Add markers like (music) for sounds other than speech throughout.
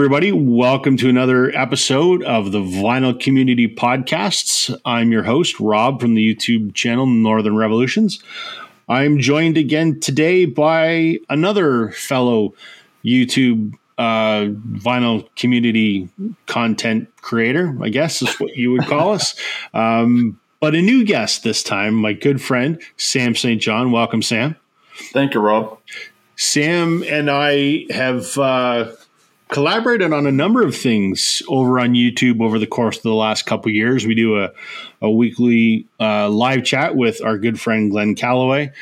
everybody. Welcome to another episode of the Vinyl Community Podcasts. I'm your host, Rob, from the YouTube channel Northern Revolutions. I'm joined again today by another fellow YouTube uh, vinyl community content creator, I guess is what you would call us. (laughs) Um, but a new guest this time, my good friend, Sam St. John. Welcome, Sam. Thank you, Rob. Sam and I have. Uh, collaborated on a number of things over on YouTube over the course of the last couple years. We do a, a weekly uh, live chat with our good friend Glenn Calloway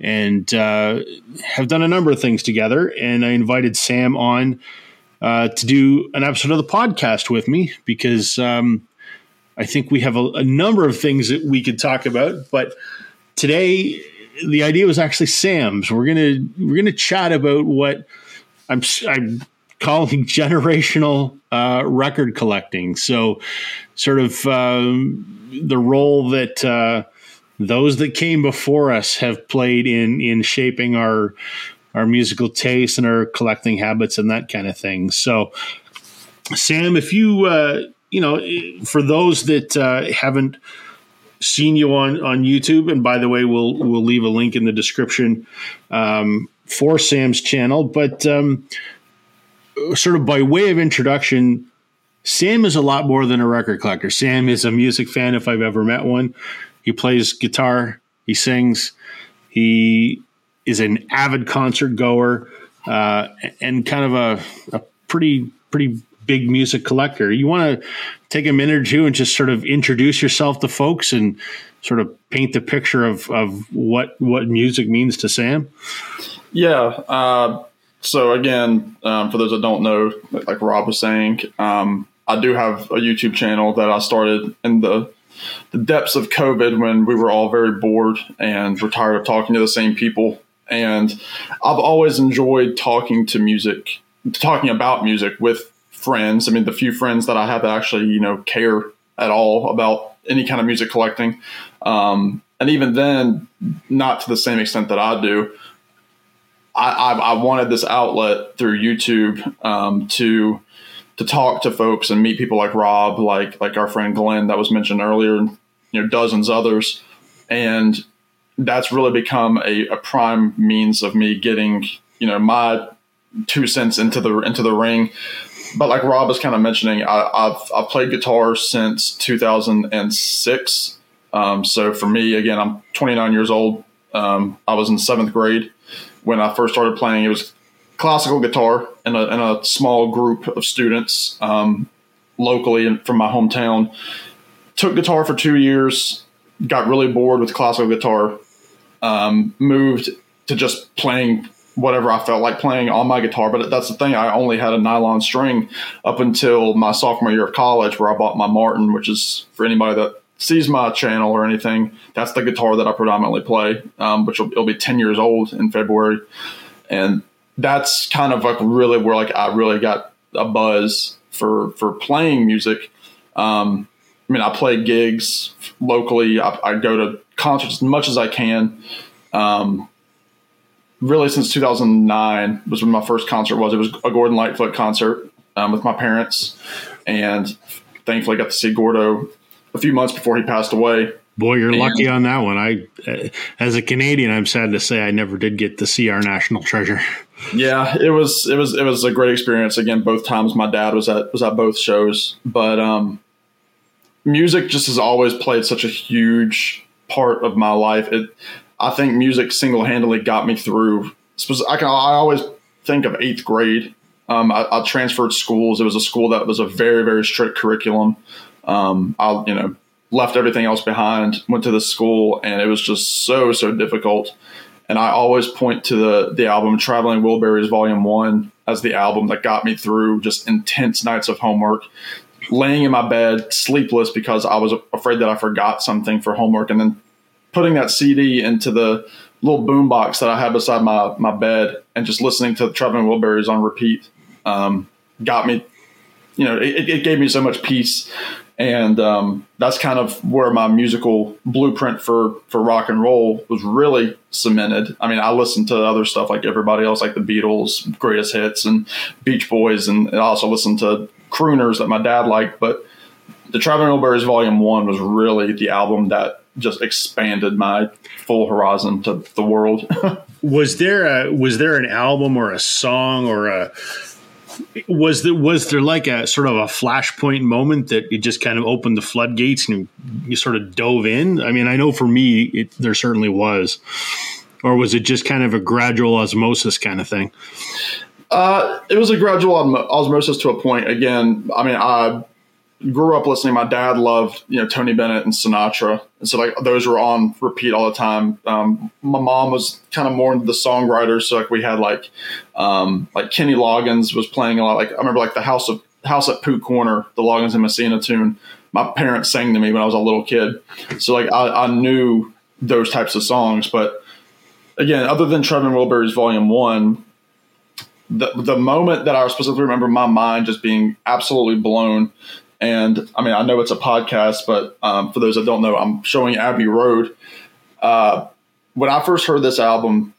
and uh, have done a number of things together. And I invited Sam on uh, to do an episode of the podcast with me because um, I think we have a, a number of things that we could talk about. But today, the idea was actually Sam's. We're gonna we're gonna chat about what I'm I'm calling (laughs) generational uh, record collecting. So, sort of um, the role that uh, those that came before us have played in in shaping our our musical tastes and our collecting habits and that kind of thing. So, Sam, if you uh, you know, for those that uh, haven't seen you on on YouTube, and by the way, we'll we'll leave a link in the description um, for Sam's channel, but um, sort of by way of introduction, Sam is a lot more than a record collector. Sam is a music fan if I've ever met one. He plays guitar, he sings, he is an avid concert goer, uh, and kind of a, a pretty pretty big music collector. You want to take a minute or two and just sort of introduce yourself to folks and sort of paint the picture of, of what what music means to Sam? Yeah. Uh, so again, um, for those that don't know, like Rob was saying, um, I do have a YouTube channel that I started in the the depths of COVID when we were all very bored and we're tired of talking to the same people. And I've always enjoyed talking to music, talking about music with friends. I mean, the few friends that I have that actually, you know, care at all about any kind of music collecting. Um, and even then, not to the same extent that I do. I, I, I wanted this outlet through YouTube um, to to talk to folks and meet people like Rob, like like our friend Glenn that was mentioned earlier, and you know dozens others, and that's really become a, a prime means of me getting you know my two cents into the into the ring. But like Rob was kind of mentioning, I, have I've played guitar since 2006. Um, so for me, again, I'm 29 years old. Um, I was in seventh grade when I first started playing. It was classical guitar in a, small group of students um, locally from my hometown. Took guitar for two years, got really bored with classical guitar, um, moved to just playing whatever I felt like playing on my guitar. But that's the thing, I only had a nylon string up until my sophomore year of college, where I bought my Martin, which is for anybody that sees my channel or anything, that's the guitar that I predominantly play, um, which will it'll be 10 years old in February. And that's kind of like really where like I really got a buzz for, for playing music. Um, I mean, I play gigs locally. I, I, go to concerts as much as I can. Um, really since 2009 was when my first concert was. It was a Gordon Lightfoot concert um, with my parents. And thankfully got to see Gordo a few months before he passed away. Boy, you're and, lucky on that one. I, uh, as a Canadian, I'm sad to say I never did get to see our national treasure. (laughs) Yeah, it was it was it was a great experience. Again, both times my dad was at was at both shows, but um, music just has always played such a huge part of my life. It, I think music single handedly got me through. I can I always think of eighth grade. Um, I, I transferred schools. It was a school that was a very very strict curriculum. Um, I, you know, left everything else behind, went to the school, and it was just so so difficult. And I always point to the the album "Traveling Wilburys" Volume One as the album that got me through just intense nights of homework, laying in my bed sleepless because I was afraid that I forgot something for homework, and then putting that CD into the little boombox that I had beside my my bed and just listening to "Traveling Wilburys" on repeat um, got me. You know, it, it gave me so much peace and um, that's kind of where my musical blueprint for for rock and roll was really cemented. I mean, I listened to other stuff like everybody else, like the Beatles, Greatest Hits, and Beach Boys, and I also listened to crooners that my dad liked. But the Traveling Wilburys Volume One was really the album that just expanded my full horizon to the world. (laughs) was there a was there an album or a song or a was there was there like a sort of a flashpoint moment that it just kind of opened the floodgates and you sort of dove in? I mean, I know for me, it, there certainly was, or was it just kind of a gradual osmosis kind of thing? Uh, it was a gradual osmosis to a point. Again, I mean, I grew up listening. My dad loved you know Tony Bennett and Sinatra, and so like those were on repeat all the time. Um, my mom was kind of more into the songwriters, so like we had like um, like Kenny Loggins was playing a lot. Like I remember like the House of House at Pooh Corner, the Loggins and Messina tune. My parents sang to me when I was a little kid, so like I, I knew those types of songs. But again, other than Traveling Wilburys Volume One, the the moment that I specifically remember my mind just being absolutely blown and I mean, I know it's a podcast, but um, for those that don't know, I'm showing Abbey Road. Uh, when I first heard this album,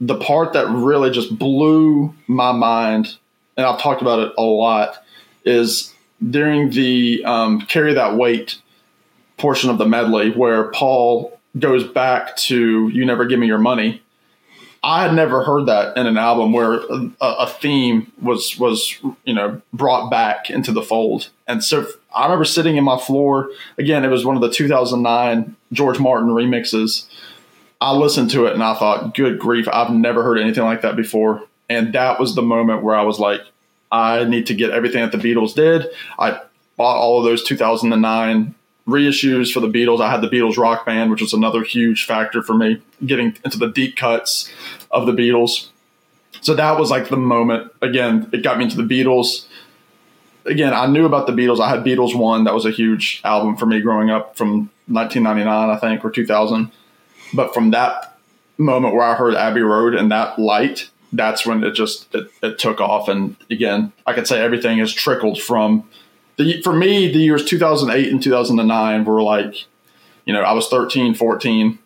the part that really just blew my mind, and I've talked about it a lot, is during the um, Carry That Weight portion of the medley where Paul goes back to You Never Give Me Your Money I had never heard that in an album where a, a, theme was was you know brought back into the fold. And so I remember sitting in my floor again. It was one of the 2009 George Martin remixes. I listened to it and I thought, "Good grief! I've never heard anything like that before." And that was the moment where I was like, "I need to get everything that the Beatles did." I bought all of those 2009 reissues for the Beatles. I had the Beatles Rock Band, which was another huge factor for me getting into the deep cuts of the Beatles. So that was like the moment. Again, it got me into the Beatles. Again, I knew about the Beatles. I had Beatles One. That was a huge album for me growing up from 1999, I think, or 2000. But from that moment where I heard Abbey Road and that light, that's when it just it, it took off. And again, I could say everything has trickled from the for me the years 2008 and 2009 were like you know i was 13 14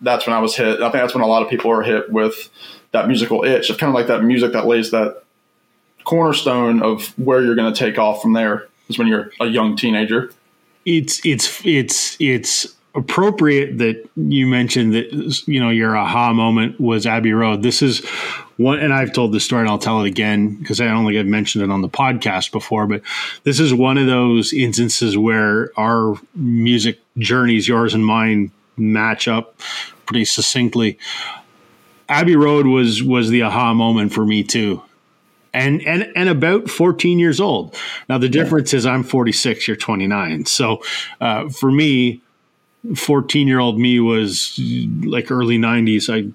that's when i was hit. I think that's when a lot of people are hit with that musical itch of kind of like that music that lays that cornerstone of where you're going to take off from there is when you're a young teenager. It's it's it's it's appropriate that you mentioned that you know your aha moment was Abbey Road. This is one, and I've told this story, and I'll tell it again because I don't think I've mentioned it on the podcast before. But this is one of those instances where our music journeys, yours and mine, match up pretty succinctly. Abbey Road was was the aha moment for me too. And, and and about 14 years old. Now the difference yeah. is I'm 46, you're 29. So uh, for me, 14 year old me was like early 90s. I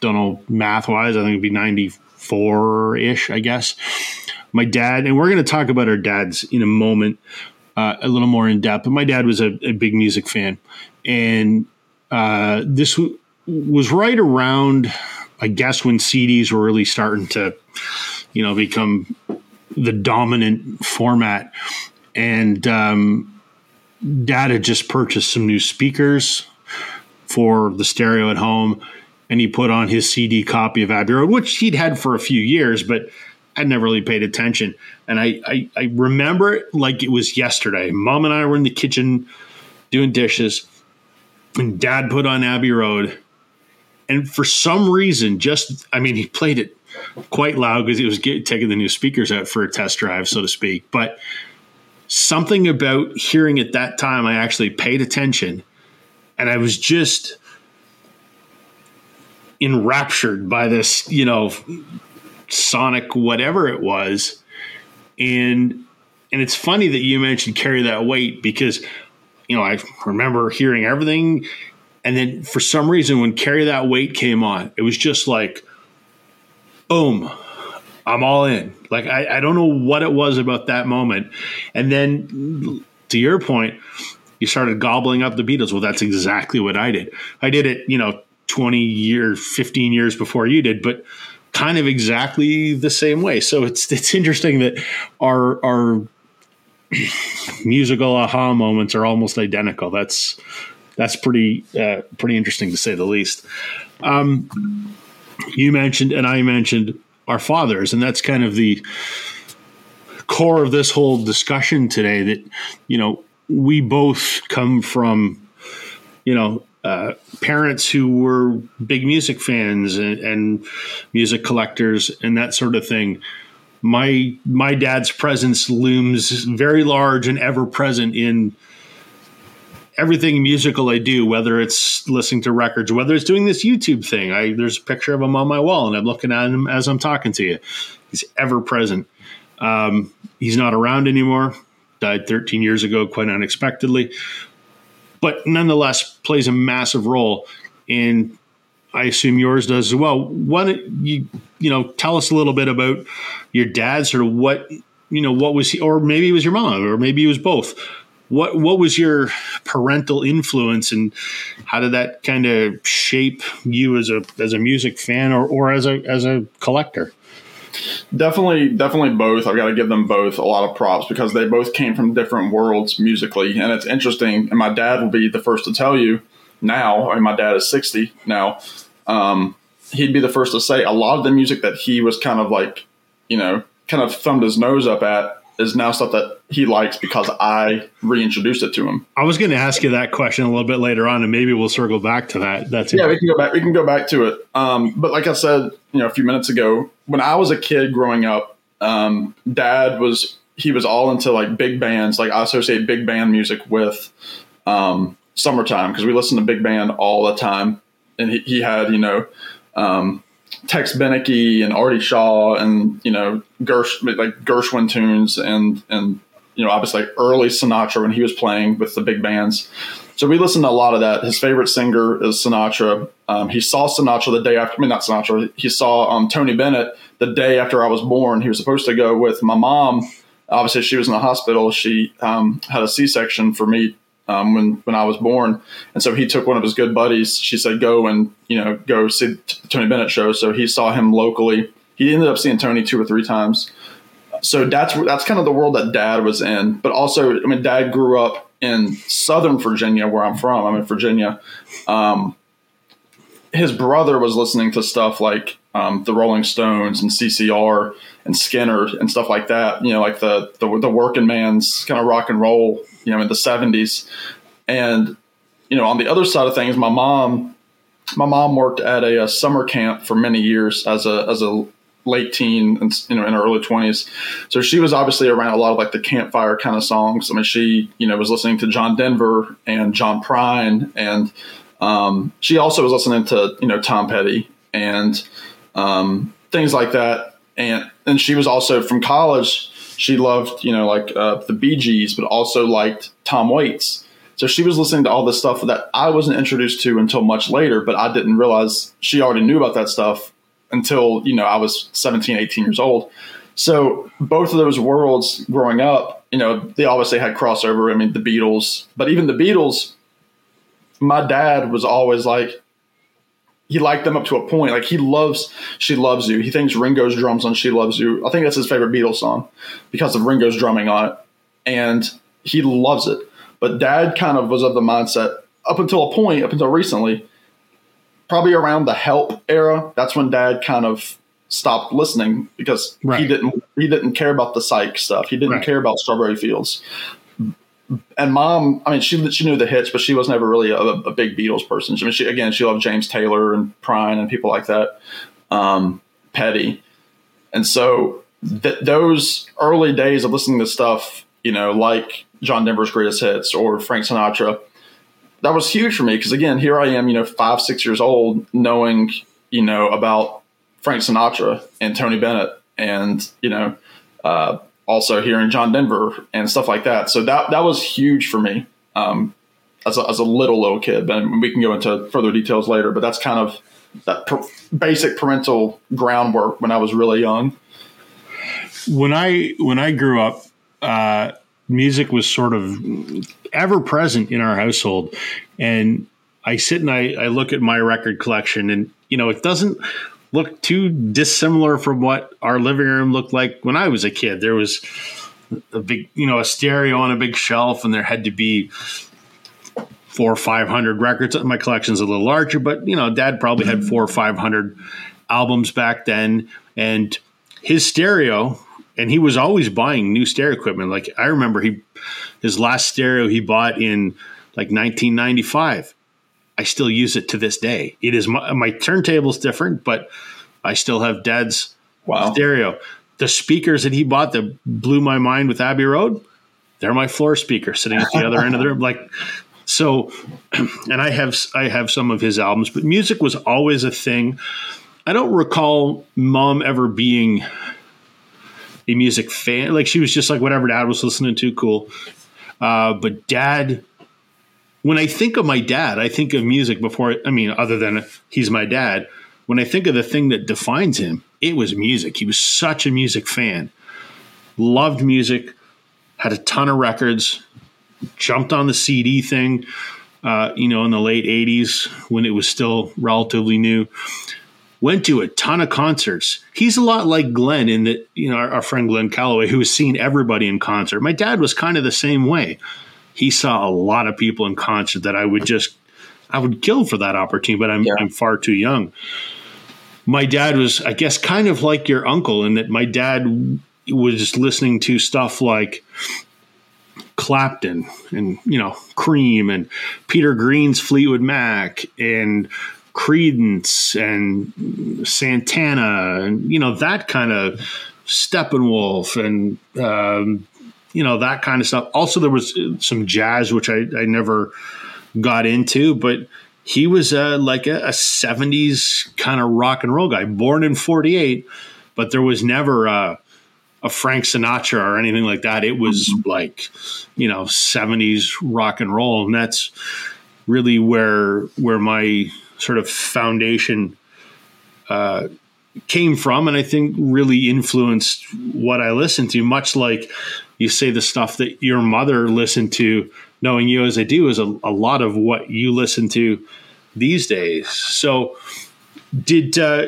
don't know math wise. I think it'd be 94 ish, I guess. My dad, and we're going to talk about our dads in a moment, uh, a little more in depth. But my dad was a, a big music fan. And uh, this w- was right around, I guess, when CDs were really starting to, you know, become the dominant format. And, um, dad had just purchased some new speakers for the stereo at home and he put on his CD copy of Abbey Road, which he'd had for a few years, but I'd never really paid attention. And I, I, I remember it like it was yesterday. Mom and I were in the kitchen doing dishes, and dad put on Abbey Road. And for some reason, just, I mean, he played it quite loud because he was get, taking the new speakers out for a test drive, so to speak. But something about hearing at that time, I actually paid attention. And I was just enraptured by this, you know, sonic whatever it was. And and it's funny that you mentioned carry that weight because you know, I remember hearing everything. And then for some reason when carry that weight came on, it was just like boom, I'm all in. Like I, I don't know what it was about that moment. And then to your point, you started gobbling up the Beatles. Well, that's exactly what I did. I did it, you know, 20 years, 15 years before you did, but kind of exactly the same way. So it's it's interesting that our our (clears throat) musical aha moments are almost identical. That's that's pretty uh, pretty interesting to say the least. Um, you mentioned and I mentioned our fathers, and that's kind of the core of this whole discussion today. That you know we both come from you know uh, parents who were big music fans and, and, music collectors and that sort of thing. My my dad's presence looms very large and ever present in everything musical I do, whether it's listening to records, whether it's doing this YouTube thing. I there's a picture of him on my wall, and I'm looking at him as I'm talking to you. He's ever present. Um, he's not around anymore. Died 13 years ago, quite unexpectedly but nonetheless plays a massive role. And I assume yours does as well. Why don't you, you know, tell us a little bit about your dad, sort of what, you know, what was he, or maybe it was your mom, or maybe it was both. What what was your parental influence, and how did that kind of shape you as a as a music fan, or, or as a as a collector? Definitely, definitely both. I've got to give them both a lot of props because they both came from different worlds musically, and it's interesting. And my dad will be the first to tell you now. I mean, my dad is sixty now. Um, he'd be the first to say a lot of the music that he was kind of like, you know, kind of thumbed his nose up at is now stuff that he likes because I reintroduced it to him. I was going to ask you that question a little bit later on, and maybe we'll circle back to that. That's it. yeah, we can go back. We can go back to it. Um, but like I said, you know, a few minutes ago, when I was a kid growing up, um, Dad was he was all into like big bands. Like I associate big band music with um, summertime because we listened to big band all the time, and he, he had you know. Um, Tex Beneke and Artie Shaw and you know Gersh like Gershwin tunes and and you know obviously early Sinatra when he was playing with the big bands. So we listened to a lot of that. His favorite singer is Sinatra. Um, he saw Sinatra the day after. I mean, not Sinatra. He saw um, Tony Bennett the day after I was born. He was supposed to go with my mom. Obviously, she was in the hospital. She um, had a C section for me um, when when I was born, and so he took one of his good buddies. She said, "Go and you know go see the Tony Bennett show." So he saw him locally. He ended up seeing Tony two or three times. So that's that's kind of the world that Dad was in. But also, I mean, Dad grew up in Southern Virginia, where I'm from. I'm in Virginia. Um, his brother was listening to stuff like um, the Rolling Stones and CCR and Skynyrd and stuff like that. You know, like the the, the working man's kind of rock and roll you know, in the 70s. And, you know, on the other side of things, my mom, my mom worked at a, a summer camp for many years as a, as a late teen and, you know, in her early 20s. So she was obviously around a lot of like the campfire kind of songs. I mean, she, you know, was listening to John Denver and John Prine and, um, she also was listening to, you know, Tom Petty and, um, things like that. And, and she was also from college she loved, you know, like uh, the Bee Gees, but also liked Tom Waits. So she was listening to all this stuff that I wasn't introduced to until much later, but I didn't realize she already knew about that stuff until, you know, I was 17, 18 years old. So both of those worlds growing up, you know, they obviously had crossover. I mean, the Beatles, but even the Beatles, my dad was always like, he liked them up to a point. Like he loves She Loves You. He thinks Ringo's drums on She Loves You. I think that's his favorite Beatles song because of Ringo's drumming on it. And he loves it. But dad kind of was of the mindset up until a point, up until recently, probably around the help era, that's when dad kind of stopped listening because right. he didn't he didn't care about the psych stuff. He didn't right. care about strawberry fields and mom, I mean, she she knew the hits, but she was never really a, a big Beatles person. I mean, she again, she loved James Taylor and Prine and people like that, um, Petty, and so th- those early days of listening to stuff, you know, like John Denver's greatest hits or Frank Sinatra, that was huge for me because again, here I am, you know, five six years old, knowing you know about Frank Sinatra and Tony Bennett and you know. Uh, also here in John Denver and stuff like that. So that that was huge for me um, as, a, as a little little kid. And we can go into further details later, but that's kind of that per- basic parental groundwork when I was really young. When I when I grew up, uh, music was sort of ever present in our household, and I sit and I, I look at my record collection, and you know it doesn't look too dissimilar from what our living room looked like when I was a kid. There was a big, you know, a stereo on a big shelf, and there had to be four or five hundred records. My collection's a little larger, but you know, Dad probably had four or five hundred albums back then, and his stereo. And he was always buying new stereo equipment. Like I remember, he his last stereo he bought in like 1995. I still use it to this day. It is my, my turntable's different, but I still have Dad's wow. stereo. The speakers that he bought that blew my mind with Abbey Road, they're my floor speaker sitting at the other end of the room. Like so, (clears throat) and I have I have some of his albums, but music was always a thing. I don't recall mom ever being a music fan. Like she was just like whatever dad was listening to, cool. Uh, but dad, when I think of my dad, I think of music before. I mean, other than he's my dad. When I think of the thing that defines him, it was music. He was such a music fan, loved music, had a ton of records, jumped on the CD thing, uh, you know, in the late 80s when it was still relatively new. Went to a ton of concerts. He's a lot like Glenn in that, you know, our, our friend Glenn Calloway, who has seen everybody in concert. My dad was kind of the same way. He saw a lot of people in concert that I would just, I would kill for that opportunity, but I'm, yeah. I'm far too young. My dad was, I guess, kind of like your uncle in that my dad was listening to stuff like Clapton and you know Cream and Peter Green's Fleetwood Mac and Creedence and Santana and you know that kind of Steppenwolf and um, you know that kind of stuff. Also, there was some jazz which I, I never got into, but he was uh, like a, a, 70s kind of rock and roll guy, born in 48, but there was never a, a Frank Sinatra or anything like that. It was mm-hmm. like, you know, 70s rock and roll. And that's really where where my sort of foundation uh, came from and I think really influenced what I listened to, much like you say the stuff that your mother listened to, knowing you as I do, is a, a lot of what you listen to these days. So did uh,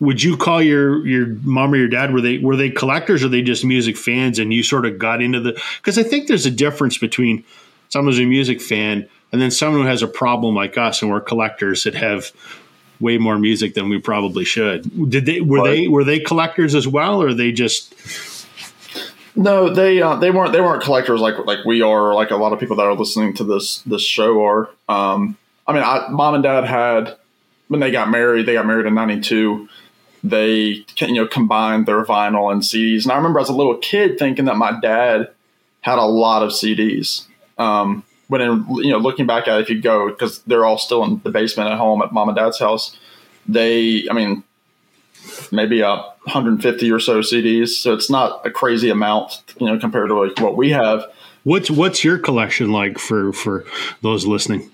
would you call your your mom or your dad were they were they collectors or they just music fans and you sort of got into the because I think there's a difference between someone who's a music fan and then someone who has a problem like us and we're collectors that have way more music than we probably should. Did they were they were they collectors as well or they just no, they uh, they weren't they weren't collectors like like we are, like a lot of people that are listening to this this show are. Um, I mean, I, mom and dad had when they got married. They got married in '92 they you know combined their vinyl and CDs. And I remember as a little kid thinking that my dad had a lot of CDs. Um, when in, you know looking back at it, if you go because they're all still in the basement at home at mom and dad's house, they I mean maybe a 150 or so CDs. So it's not a crazy amount, you know, compared to like what we have. What's what's your collection like for for those listening?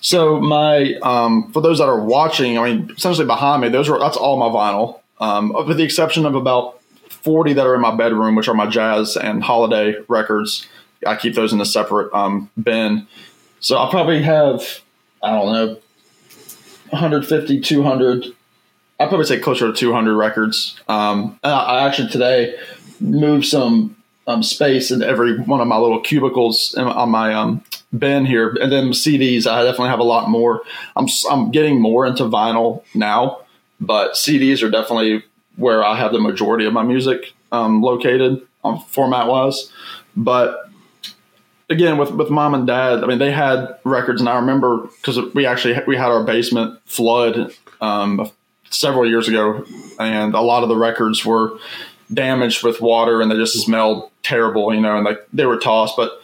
So my um, for those that are watching, I mean, essentially behind me, those are that's all my vinyl, um, with the exception of about forty that are in my bedroom, which are my jazz and holiday records. I keep those in a separate um, bin. So I'll probably have I don't know 150, 200. I'd probably say closer to 200 records. Um, I actually today moved some um, space in every one of my little cubicles on my um, bin here. And then CDs, I definitely have a lot more. I'm I'm getting more into vinyl now, but CDs are definitely where I have the majority of my music um, located um, format wise. But again, with with mom and dad, I mean, they had records, and I remember because we actually we had our basement flood um, several years ago, and a lot of the records were damaged with water, and they just smelled terrible, you know, and like they were tossed, but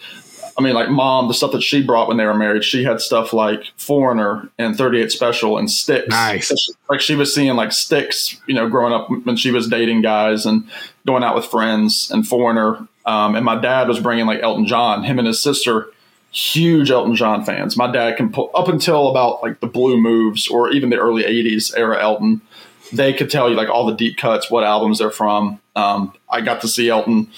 I mean, like mom, the stuff that she brought when they were married, she had stuff like Foreigner and 38 Special and Styx. Nice. Like she was seeing like Styx, you know, growing up when she was dating guys and going out with friends and Foreigner. Um, and my dad was bringing like Elton John, him and his sister, huge Elton John fans. My dad can pull up until about like the Blue Moves or even the early 80s era Elton. They could tell you like all the deep cuts, what albums they're from. Um, I got to see Elton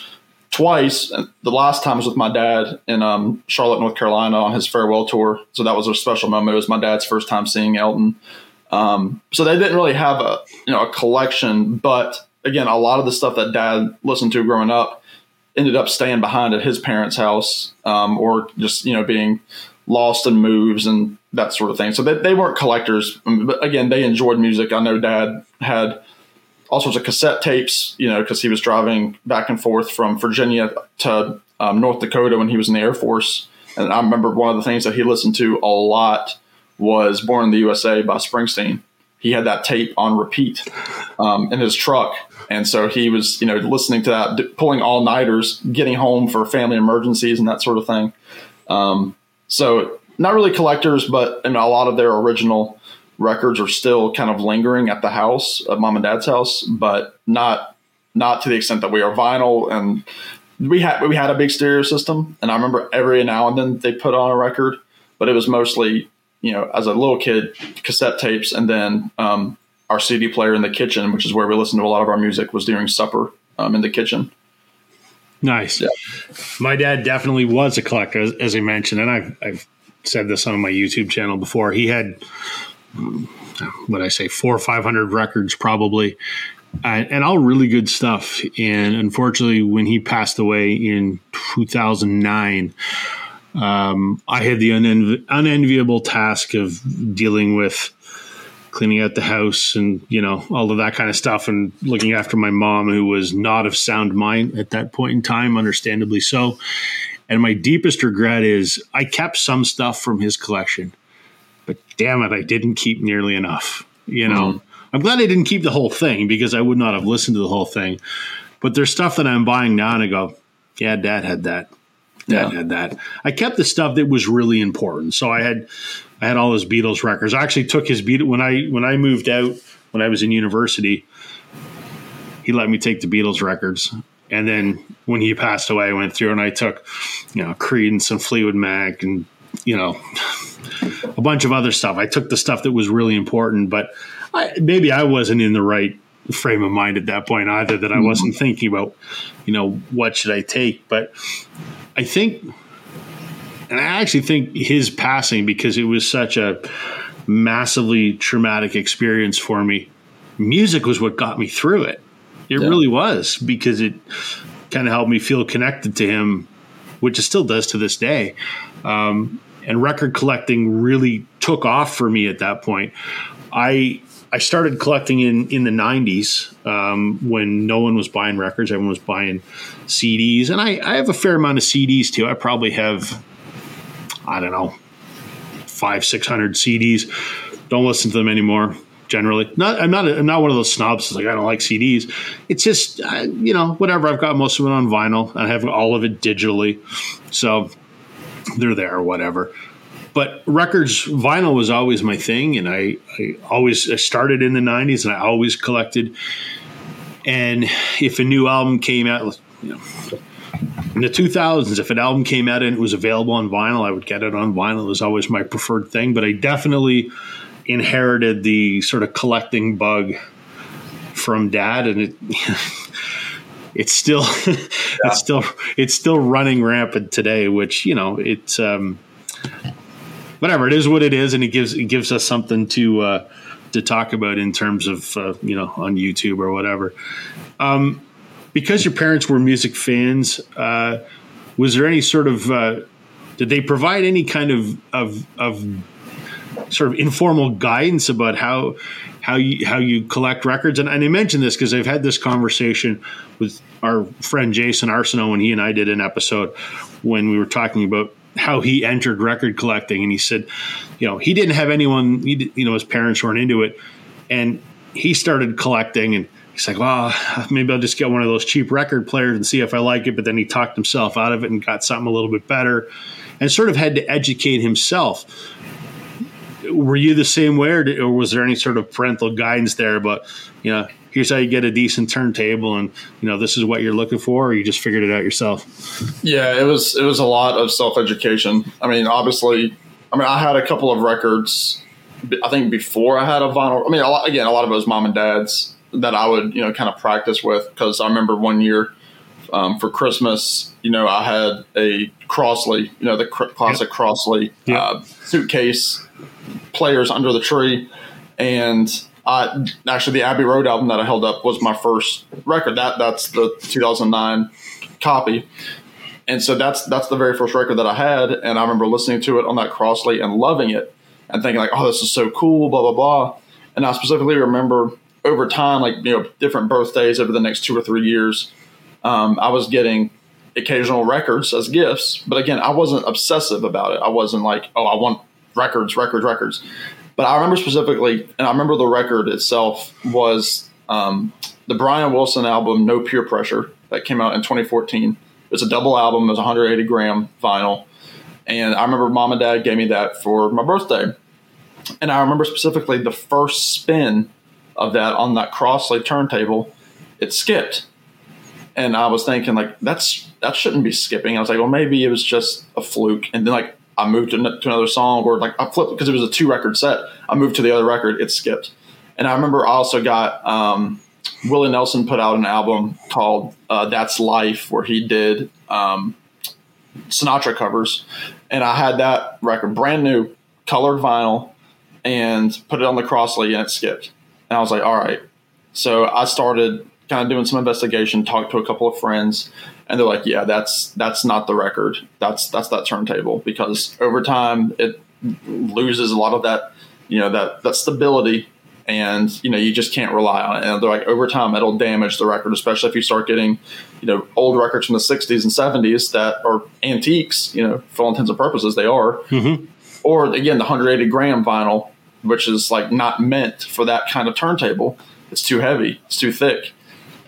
twice. The last time was with my dad in um, Charlotte, North Carolina, on his farewell tour. So that was a special moment. It was my dad's first time seeing Elton. Um, so they didn't really have a you know a collection, but again, a lot of the stuff that dad listened to growing up, ended up staying behind at his parents' house, um, or just you know being lost in moves and that sort of thing. So they, they weren't collectors, um, but again, they enjoyed music. I know Dad had all sorts of cassette tapes, you know, because he was driving back and forth from Virginia to um, North Dakota when he was in the Air Force. And I remember one of the things that he listened to a lot was Born in the USA by Springsteen. He had that tape on repeat um, in his truck. And so he was, you know, listening to that, pulling all nighters, getting home for family emergencies and that sort of thing. Um, so not really collectors, but and a lot of their original records are still kind of lingering at the house, at mom and dad's house, but not not to the extent that we are vinyl and we had we had a big stereo system and I remember every now and then they put on a record, but it was mostly, you know, as a little kid, cassette tapes and then um, our CD player in the kitchen, which is where we listened to a lot of our music, was during supper um, in the kitchen. Nice. Yeah. My dad definitely was a collector, as, as I mentioned, and I've, I've said this on my YouTube channel before. He had what I say, four or five hundred records probably, uh, and all really good stuff. And unfortunately, when he passed away in 2009, um, I had the unenvi- unenviable task of dealing with cleaning out the house and you know all of that kind of stuff and looking after my mom who was not of sound mind at that point in time understandably so and my deepest regret is i kept some stuff from his collection but damn it, I didn't keep nearly enough. You know, mm I'm glad I didn't keep the whole thing because I would not have listened to the whole thing. But there's stuff that I'm buying now and I go, yeah, dad had that. Dad yeah. had that. I kept the stuff that was really important. So I had, I had all his Beatles records. I actually took his Beatles when I when I moved out when I was in university. He let me take the Beatles records, and then when he passed away, I went through and I took, you know, Creed and Fleetwood Mac and you know a bunch of other stuff. I took the stuff that was really important, but I, maybe I wasn't in the right frame of mind at that point either. That I wasn't mm-hmm. thinking about, you know, what should I take. But I think, and I actually think his passing because it was such a massively traumatic experience for me. Music was what got me through it. It yeah. really was because it kind of helped me feel connected to him, which it still does to this day. Um, and record collecting really took off for me at that point. I I started collecting in in the '90s um, when no one was buying records; everyone was buying CDs, and I, I have a fair amount of CDs too. I probably have I don't know five six hundred CDs. Don't listen to them anymore. Generally, not I'm not a, I'm not one of those snobs. Like I don't like CDs. It's just uh, you know whatever. I've got most of it on vinyl. I have all of it digitally, so they're there or whatever. But records, vinyl was always my thing, and I, I always I started in the '90s, and I always collected. And if a new album came out, you know, in the 2000s, if an album came out and it was available on vinyl, I would get it on vinyl. It was always my preferred thing. But I definitely inherited the sort of collecting bug from dad, and it. (laughs) it's still (laughs) yeah. it's still it's still running rampant today which you know it's um whatever it is what it is and it gives it gives us something to uh to talk about in terms of uh, you know on youtube or whatever um because your parents were music fans uh was there any sort of uh did they provide any kind of of of sort of informal guidance about how how you how you collect records. And, and I mentioned this because I've had this conversation with our friend Jason Arsenault when he and I did an episode when we were talking about how he entered record collecting, and he said, you know, he didn't have anyone, he, you know, his parents weren't into it, and he started collecting and. He's like, well, maybe I'll just get one of those cheap record players and see if I like it. But then he talked himself out of it and got something a little bit better and sort of had to educate himself were you the same way, or, did, or, was there any sort of parental guidance there? But you know, here's how you get a decent turntable, and you know, this is what you're looking for, or you just figured it out yourself. Yeah, it was it was a lot of self education. I mean, obviously, I mean, I had a couple of records. I think before I had a vinyl. I mean, a lot, again, a lot of it was mom and dad's that I would you know kind of practice with because I remember one year. Um, for Christmas, you know, I had a Crosley, you know, the cr- classic yep. Crosley yep. Uh, suitcase players under the tree, and uh, actually the Abbey Road album that I held up was my first record. That that's the 2009 copy. And so that's that's the very first record that I had, and I remember listening to it on that Crosley and loving it, and thinking like, "Oh, this is so cool," blah blah blah. And I specifically remember over time, like you know, different birthdays over the next two or three years, um, I was getting occasional records as gifts. But again, I wasn't obsessive about it. I wasn't like, "Oh, I want records, records, records." But I remember specifically, and I remember the record itself was um, the Brian Wilson album, No Pier Pressure, that came out in 2014 it's a double album. It was 180 gram vinyl. And I remember mom and dad gave me that for my birthday. And I remember specifically the first spin of that on that Crosley turntable, it skipped. And I was thinking like that's that shouldn't be skipping. I was like, well, maybe it was just a fluke. And then like I moved to, another song or like I flipped because it was a two record set. I moved to the other record, it skipped. And I remember I also got um, Willie Nelson put out an album called uh, "That's Life," where he did um, Sinatra covers, and I had that record brand new, colored vinyl, and put it on the Crosley, and it skipped. And I was like, "All right." So I started kind of doing some investigation, talked to a couple of friends, and they're like, "Yeah, that's that's not the record. That's that's that turntable because over time it loses a lot of that, you know, that that stability and you know you just can't rely on it. And they're like over time it'll damage the record, especially if you start getting you know old records from the '60s and '70s that are antiques. You know, for all intents and purposes, they are. Mm-hmm. Or again, the 180 gram vinyl, which is like not meant for that kind of turntable. It's too heavy. It's too thick,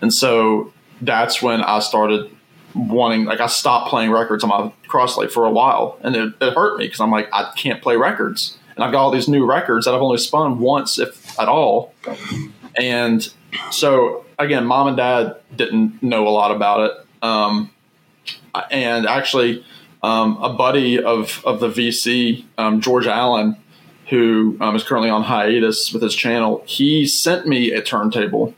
and so that's when I started wanting like I stopped playing records on my Crosley for a while, and it, it hurt me because I'm like I can't play records and I've got all these new records that I've only spun once, if at all. And so again, mom and dad didn't know a lot about it. Um, and actually, um, a buddy of of the VC, um, George Allen, who um, is currently on hiatus with his channel, he sent me a turntable.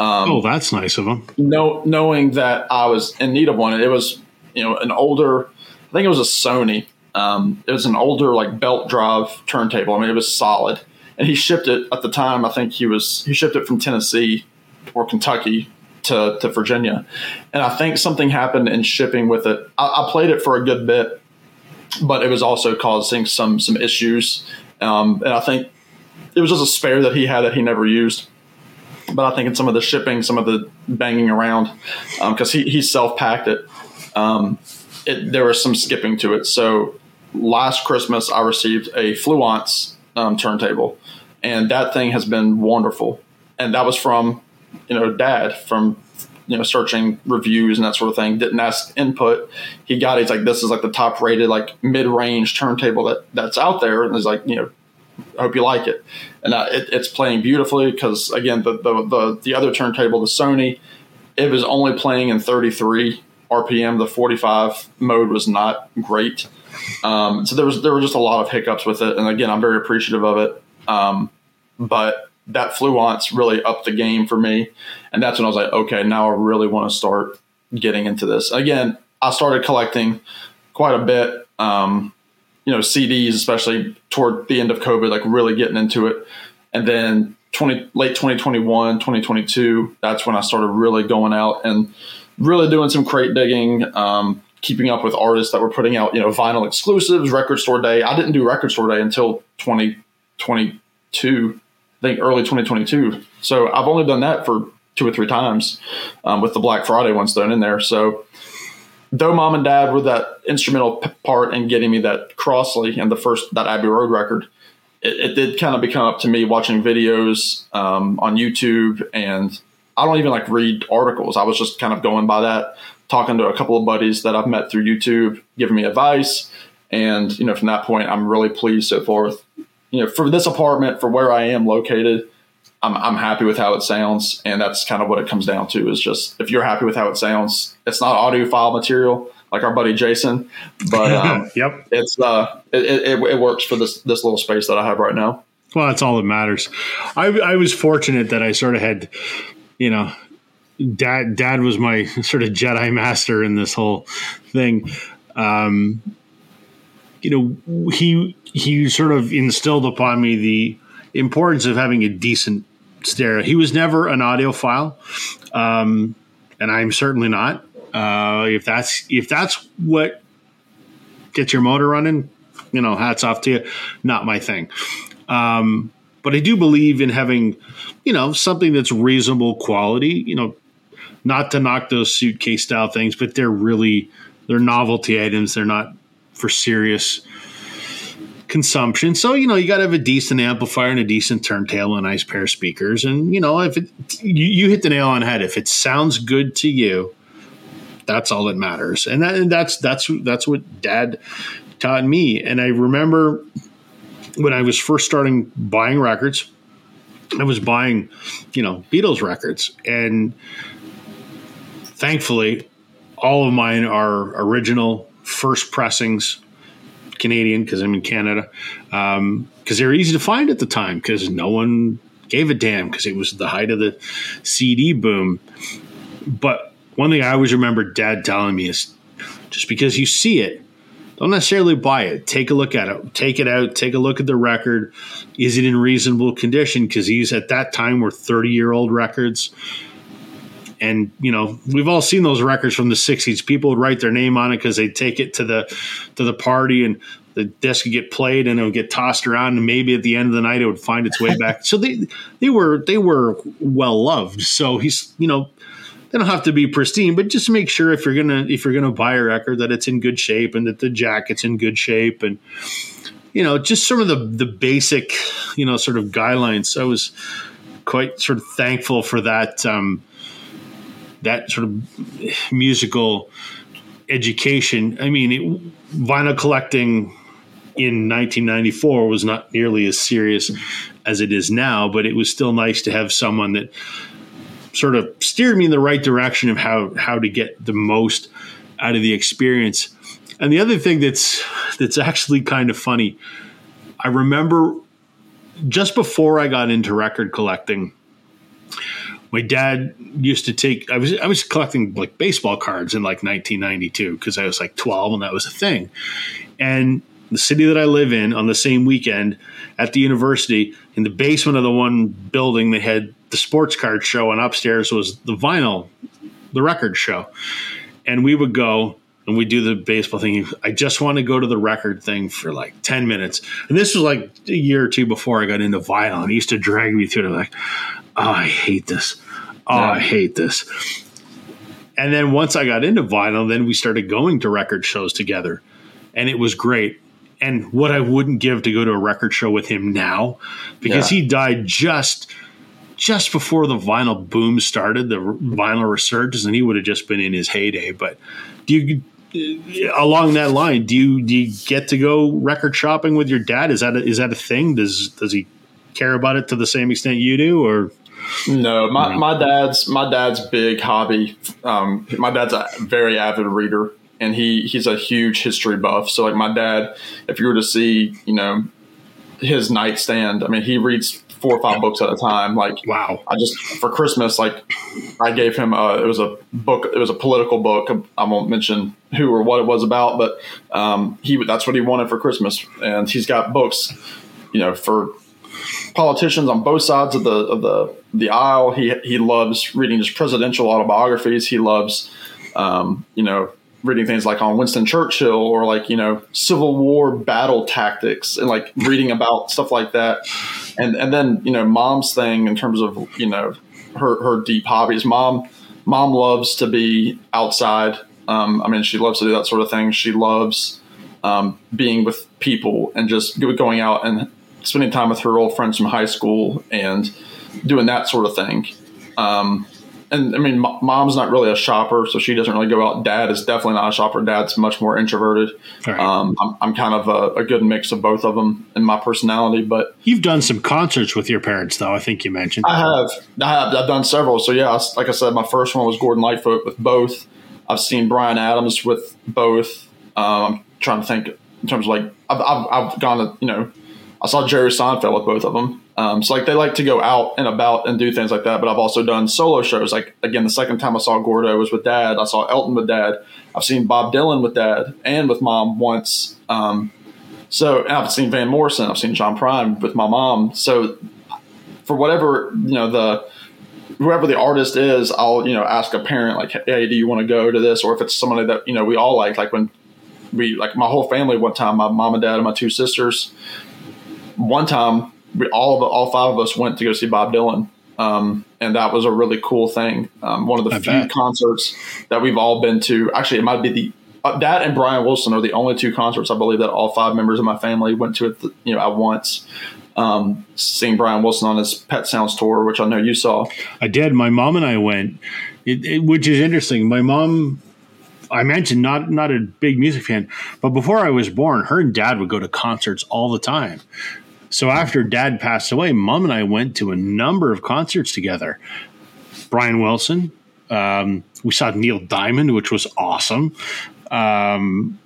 Um, oh, that's nice of him. Know, knowing that I was in need of one, it was you know an older, I think it was a Sony um, it was an older like belt drive turntable. I mean, it was solid, and he shipped it at the time. I think he was he shipped it from Tennessee or Kentucky to to Virginia, and I think something happened in shipping with it. I, I played it for a good bit, but it was also causing some some issues, um, and I think it was just a spare that he had that he never used. But I think in some of the shipping, some of the banging around, because um, he he self packed it. Um, it, there was some skipping to it. So last Christmas, I received a Fluance um, turntable, and that thing has been wonderful. And that was from, you know, Dad from, you know, searching reviews and that sort of thing. Didn't ask input. He got it. He's like, this is like the top rated, like mid range turntable that that's out there. And he's like, you know, I hope you like it. And uh, it, it's playing beautifully because again, the, the the the other turntable, the Sony, it was only playing in 33 RPM. The 45 mode was not great. Um, so there was there were just a lot of hiccups with it, and again, I'm very appreciative of it. Um, but that Fluance really upped the game for me, and that's when I was like, okay, now I really want to start getting into this. Again, I started collecting quite a bit. Um, you know, CDs, especially toward the end of COVID, like really getting into it, and then 20 late 2021 2022 that's when i started really going out and really doing some crate digging um, keeping up with artists that were putting out, you know, vinyl exclusives, record store day. I didn't do record store day until 2022, I think early 2022. So I've only done that for two or three times um, with the Black Friday ones thrown in there. So though mom and dad were that instrumental part in getting me that Crosley and the first, that Abbey Road record, it, it did kind of become up to me watching videos um, on YouTube and I don't even like read articles. I was just kind of going by that talking to a couple of buddies that I've met through YouTube, giving me advice. And, you know, from that point, I'm really pleased so forth. You know, for this apartment, for where I am located, I'm, I'm happy with how it sounds. And that's kind of what it comes down to is just if you're happy with how it sounds, it's not audiophile material like our buddy Jason, but (laughs) um, yep, it's uh, it, it, it works for this this little space that I have right now. Well, that's all that matters. I, I was fortunate that I sort of had, you know, dad dad was my (laughs) sort of Jedi master in this whole thing. Um, you know, he he sort of instilled upon me the importance of having a decent stereo. He was never an audiophile, um, and I'm certainly not. Uh, if that's if that's what gets your motor running, you know, hats off to you. Not my thing. Um, but I do believe in having, you know, something that's reasonable quality. You know, not to knock those suitcase style things, but they're really they're novelty items. They're not for serious consumption. So you know you got to have a decent amplifier and a decent turntable and a nice pair of speakers. And you know if it, you, you hit the nail on the head. If it sounds good to you, that's all that matters. And, that, and that's that's that's what Dad taught me. And I remember when I was first starting buying records, I was buying, you know, Beatles records, and thankfully, all of mine are original first pressings Canadian because I'm in Canada. Because um, they were easy to find at the time because no one gave a damn because it was the height of the CD boom. But one thing I always remember Dad telling me is just because you see it, don't necessarily buy it. Take a look at it. Take it out. Take a look at the record. Is it in reasonable condition? Because these at that time were 30 year old records and you know we've all seen those records from the 60s people would write their name on it because they'd take it to the to the party and the disc would get played and it would get tossed around and maybe at the end of the night it would find its way back. (laughs) So they they were they were well loved so he's you know they don't have to be pristine but just make sure if you're gonna if you're gonna buy a record that it's in good shape and that the jacket's in good shape and you know just some of the the basic you know sort of guidelines. I was quite sort of thankful for that um, that sort of musical education. I mean, it, vinyl collecting in 1994 was not nearly as serious as it is now, but it was still nice to have someone that sort of steered me in the right direction of how how to get the most out of the experience. And the other thing that's that's actually kind of funny, I remember just before I got into record collecting, my dad used to take I was I was collecting like baseball cards in like 1992 because I was like 12 and that was a thing. And the city that I live in on the same weekend at the university in the basement of the one building they had the sports card show and upstairs was the vinyl the record show. And we would go and we do the baseball thing. I just want to go to the record thing for like 10 minutes. And this was like a year or two before I got into vinyl. And he used to drag me through it like, oh, I hate this. Oh, yeah. I hate this. And then once I got into vinyl, then we started going to record shows together. And it was great. And what I wouldn't give to go to a record show with him now, because yeah. he died just just before the vinyl boom started, the vinyl resurgence, and he would have just been in his heyday. But do you uh, along that line, do you do you get to go record shopping with your dad? Is that a, is that a thing? Does does he care about it to the same extent you do, or no? My, my dad's my dad's big hobby. Um, my dad's a very avid reader, and he he's a huge history buff. So like my dad, if you were to see, you know, his nightstand, I mean, he reads four or five books at a time. Like, wow! I just for Christmas, like, I gave him a, it was a book, it was a political book. I won't mention who or what it was about, but um, he that's what he wanted for Christmas, and he's got books, you know, for politicians on both sides of the of the the aisle. He he loves reading his presidential autobiographies. He loves, um, you know, reading things like on Winston Churchill or like you know Civil War battle tactics and like reading about stuff like that, and and then you know mom's thing in terms of you know her her deep hobbies. Mom mom loves to be outside. Um, I mean, she loves to do that sort of thing. She loves um, being with people and just going out and spending time with her old friends from high school and doing that sort of thing. Um, and I mean, mom's not really a shopper, so she doesn't really go out. Dad is definitely not a shopper. Dad's much more introverted. Right. Um, I'm, I'm, kind of a, a, good mix of both of them in my personality. But you've done some concerts with your parents, though. I think you mentioned. I have. I have. I've done several. So yeah, like I said, my first one was Gordon Lightfoot with both. I've seen Bryan Adams with both. Um, I'm trying to think in terms of like I've, I've, I've gone to you know I saw Jerry Seinfeld with both of them. Um, so like they like to go out and about and do things like that. But I've also done solo shows. Like again, the second time I saw Gordo was with Dad. I saw Elton with Dad. I've seen Bob Dylan with Dad and with Mom once. Um, so I've seen Van Morrison. I've seen John Prine with my mom. So for whatever you know the whoever the artist is, I'll you know ask a parent like, hey, do you want to go to this? Or if it's somebody that you know we all like, like when we like my whole family one time, my mom and dad and my two sisters, one time we all of all five of us went to go see Bob Dylan. Um, and that was a really cool thing. Um, one of the I few bet. concerts that we've all been to. Actually, it might be the uh, that and Brian Wilson are the only two concerts I believe that all five members of my family went to at the, you know at once. Um, seeing Brian Wilson on his Pet Sounds tour, which I know you saw. I did. My mom and I went, it, it, which is interesting. My mom, I mentioned not not a big music fan, but before I was born, her and dad would go to concerts all the time. So after dad passed away, mom and I went to a number of concerts together. Brian Wilson, um, we saw Neil Diamond, which was awesome. Um,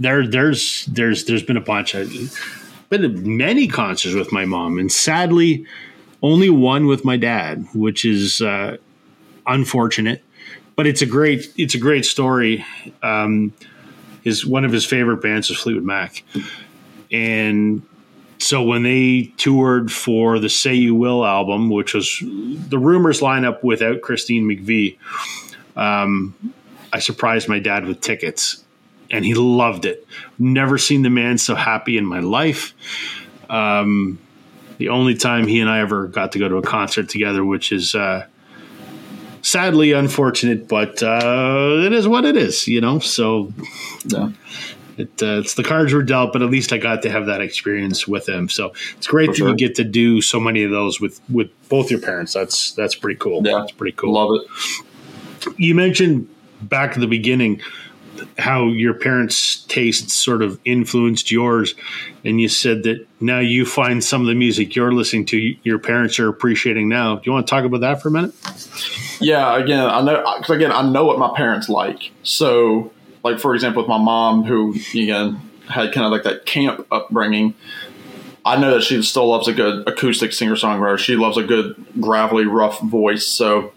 there, there's, there's, there's been a bunch. Of, been many concerts with my mom, and sadly, only one with my dad, which is uh, unfortunate. But it's a great, it's a great story. Um, his one of his favorite bands is Fleetwood Mac, and so when they toured for the Say You Will album, which was the rumors lineup without Christine McVie, um, I surprised my dad with tickets, and he loved it. Never seen the man so happy in my life. Um, the only time he and I ever got to go to a concert together, which is uh, sadly unfortunate, but uh, it is what it is, you know. So yeah. It, uh, it's the cards were dealt, but at least I got to have that experience with him. So it's great For that sure. you get to do so many of those with with both your parents. That's that's pretty cool. Yeah, that's pretty cool. Love it. You mentioned back at the beginning how your parents' tastes sort of influenced yours, and you said that now you find some of the music you're listening to, your parents are appreciating now. Do you want to talk about that for a minute? Yeah, again, I know because again, I know what my parents like. So, like for example, with my mom, who again had kind of like that camp upbringing. I know that she still loves a good acoustic singer songwriter. She loves a good gravelly, rough voice. So,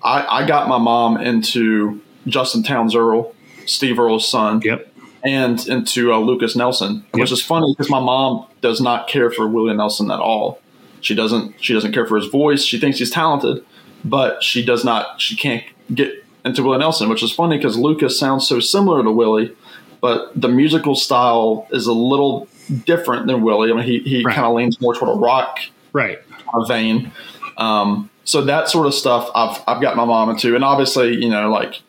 I, I got my mom into Justin Townes Earle, Steve Earle's son. Yep. And into uh, Lukas Nelson, yep. which is funny because my mom does not care for Willie Nelson at all. She doesn't. She doesn't care for his voice. She thinks he's talented, but she does not. She can't get into Willie Nelson, which is funny because Lukas sounds so similar to Willie, but the musical style is a little different than Willie. I mean, he he right. kind of leans more toward a rock right vein. Um, so that sort of stuff I've I've got my mom into, and obviously you know like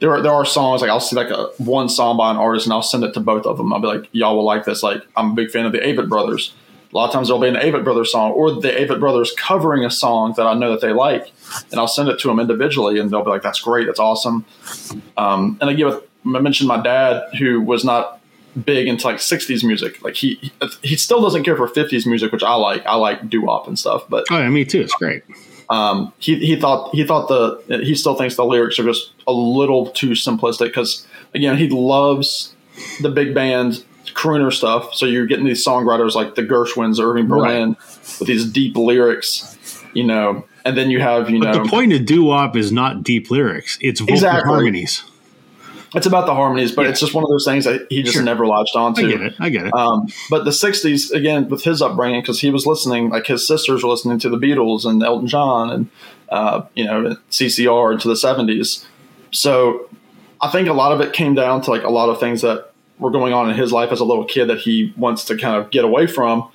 there are there are songs like I'll see like a one song by an artist and I'll send it to both of them. I'll be like, y'all will like this. Like I'm a big fan of the Avett Brothers. A lot of times there'll be an Avett Brothers song or the Avett Brothers covering a song that I know that they like, and I'll send it to them individually, and they'll be like, "That's great, that's awesome." Um, and again, with, I mentioned my dad who was not big into like 60s music. Like he he still doesn't care for 50s music, which I like. I like doo wop and stuff. But oh yeah, me too. It's great. Um, he he thought he thought the he still thinks the lyrics are just a little too simplistic because again he loves the big band crooner stuff. So you're getting these songwriters like the Gershwins, Irving Berlin, right. with these deep lyrics, you know. And then you have you but know the point of doo wop is not deep lyrics; it's vocal exactly. harmonies. It's about the harmonies, but yeah. it's just one of those things that he just sure. never latched onto. I get it. I get it. Um, but the '60s, again, with his upbringing, because he was listening, like his sisters were listening to the Beatles and Elton John, and uh, you know CCR into the '70s. So I think a lot of it came down to like a lot of things that were going on in his life as a little kid that he wants to kind of get away from.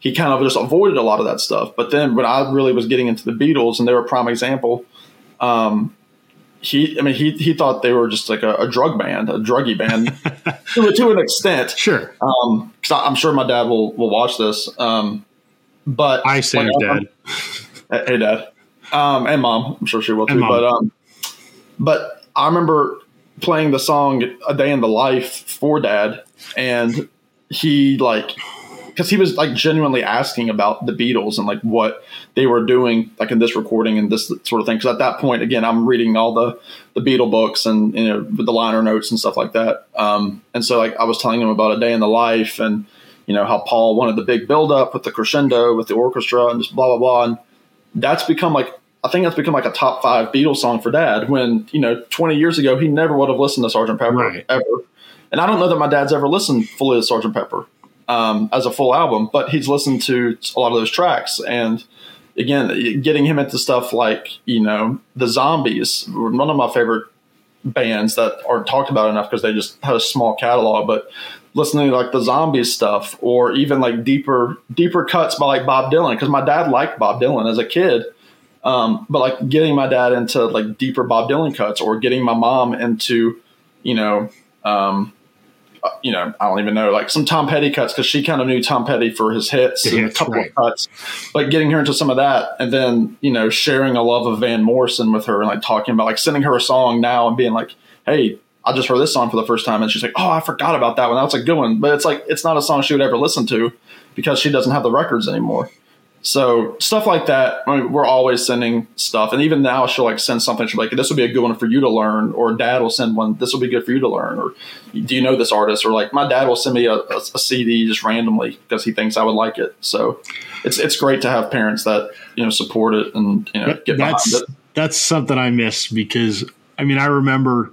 He kind of just avoided a lot of that stuff. But then when I really was getting into the Beatles, and they were a prime example. Um, he, I mean, he he thought they were just like a, a drug band, a druggy band, (laughs) to, to an extent. Sure. Um, because I'm sure my dad will will watch this. Um, but I say dad. hey, dad, um, and mom. I'm sure she will too. But um, but I remember playing the song "A Day in the Life" for dad, and he like because he was like genuinely asking about the Beatles and like what they were doing like in this recording and this sort of thing. Because at that point, again, I'm reading all the the Beatle books and you know with the liner notes and stuff like that. Um, and so like I was telling him about a day in the life and you know how Paul wanted the big build up with the crescendo with the orchestra and just blah blah blah. And that's become like I think that's become like a top five Beatles song for Dad. When you know 20 years ago he never would have listened to Sgt. Pepper right. ever. And I don't know that my dad's ever listened fully to Sgt. Pepper um, as a full album, but he's listened to a lot of those tracks. And again, getting him into stuff like you know the Zombies, one of my favorite bands that aren't talked about enough because they just had a small catalog, but listening to like the Zombies stuff or even like deeper deeper cuts by like Bob Dylan because my dad liked Bob Dylan as a kid. Um, but like getting my dad into like deeper Bob Dylan cuts or getting my mom into, you know, um, uh, you know, I don't even know, like some Tom Petty cuts because she kind of knew Tom Petty for his hits and a couple right. of cuts. But getting her into some of that and then, you know, sharing a love of Van Morrison with her and like talking about like sending her a song now and being like, hey, I just heard this song for the first time and she's like, oh, I forgot about that one. That's a good one. But it's like, it's not a song she would ever listen to because she doesn't have the records anymore. So stuff like that, I mean, we're always sending stuff, and even now she'll like send something. She'll be like, "This will be a good one for you to learn," or Dad will send one. This will be good for you to learn, or do you know this artist? Or like my dad will send me a, a, a CD just randomly because he thinks I would like it. So it's it's great to have parents that you know support it and you know get that's, behind it. That's something I miss because I mean I remember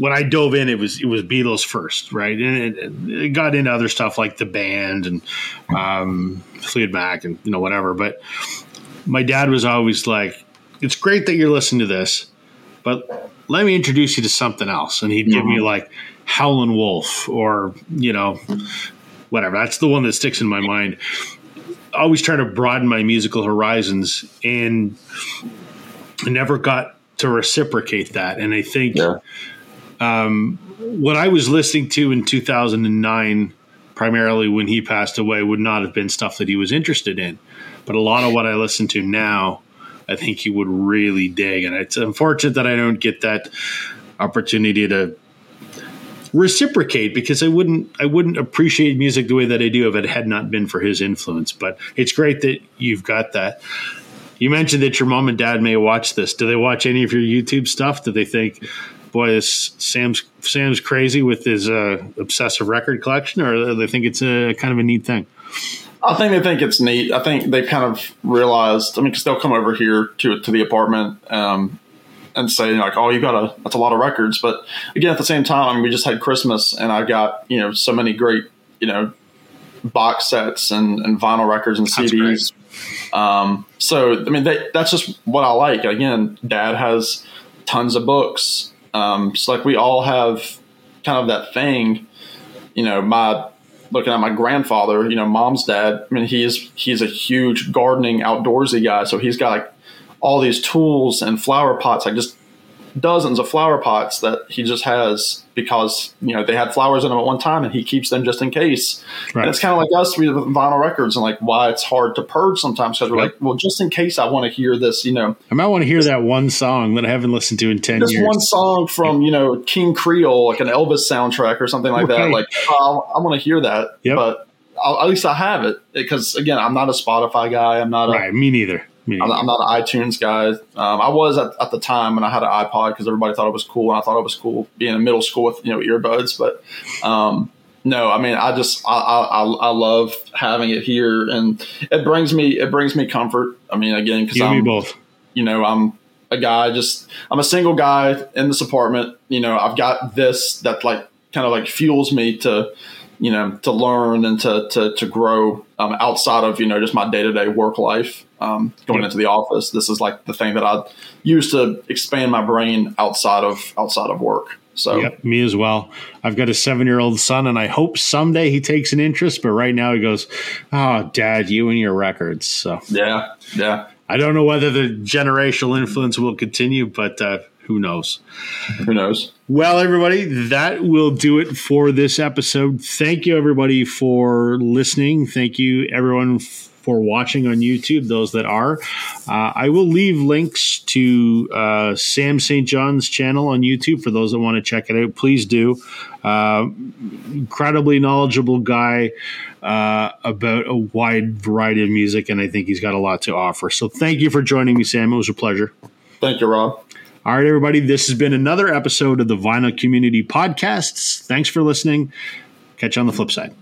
when I dove in, it was it was Beatles first, right? And it, it got into other stuff like the band and um, Fleetwood Mac and you know whatever. But my dad was always like, "It's great that you're listening to this, but let me introduce you to something else." And he'd mm-hmm. give me mm-hmm. like Howlin' Wolf or you know whatever. That's the one that sticks in my mind. Always trying to broaden my musical horizons, and I never got to reciprocate that. And I think. Yeah um, what I was listening to in 2009, primarily when he passed away, would not have been stuff that he was interested in. But a lot of what I listen to now, I think he would really dig. And it's unfortunate that I don't get that opportunity to reciprocate because I wouldn't I wouldn't appreciate music the way that I do if it had not been for his influence. But it's great that you've got that. You mentioned that your mom and dad may watch this. Do they watch any of your YouTube stuff? Do they think boy, this Sam's Sam's crazy with his uh, obsessive record collection, or they think it's a kind of a neat thing? I think they think it's neat. I think they've kind of realized. I mean, because they'll come over here to to the apartment um, and say like, "Oh, you got a that's a lot of records." But again, at the same time, we just had Christmas, and I got you know so many great you know box sets and, and vinyl records and CDs. Um, so I mean, they, that's just what I like. Again, Dad has tons of books. Um, it's like we all have kind of that thing, you know, my looking at my grandfather, you know, mom's dad, I mean, he's, he's a huge gardening outdoorsy guy. So he's got like all these tools and flower pots, like just dozens of flower pots that he just has because you know they had flowers in them at one time and he keeps them just in case. Right. And it's kind of like us with vinyl records and like why it's hard to purge sometimes because we're yep. like, well, just in case I want to hear this, you know, I might want to hear that one song that I haven't listened to in ten just years. one song from you know King Creole, like an Elvis soundtrack or something like right. that. Like oh, I want to hear that, yep. but I'll, at least I have it because again, I'm not a Spotify guy. I'm not a right. Me neither. I'm, I'm, not an iTunes guy. Um, I was at, at, the time when I had an iPod because everybody thought it was cool, and I thought it was cool being in middle school with you know earbuds. But um, no, I mean, I just I, I, I love having it here, and it brings me it brings me comfort. I mean, again, because I'm both. You know, I'm a guy. Just I'm a single guy in this apartment. You know, I've got this that like kind of like fuels me to you know to learn and to to, to grow um, outside of you know just my day to day work life. Um, going into the office, this is like the thing that I use to expand my brain outside of outside of work. So yep, me as well. I've got a seven year old son, and I hope someday he takes an interest. But right now he goes, "Oh, Dad, you and your records." So yeah, yeah. I don't know whether the generational influence will continue, but uh, who knows? Who knows? Well, everybody, that will do it for this episode. Thank you, everybody, for listening. Thank you, everyone, for watching on YouTube, those that are. Uh, I will leave links to uh, Sam St. John's channel on YouTube for those that want to check it out. Please do. Uh, incredibly knowledgeable guy uh, about a wide variety of music, and I think he's got a lot to offer. So thank you for joining me, Sam. It was a pleasure. Thank you, Rob. All right, everybody, this has been another episode of the Vinyl Community Podcasts. Thanks for listening. Catch you on the flip side.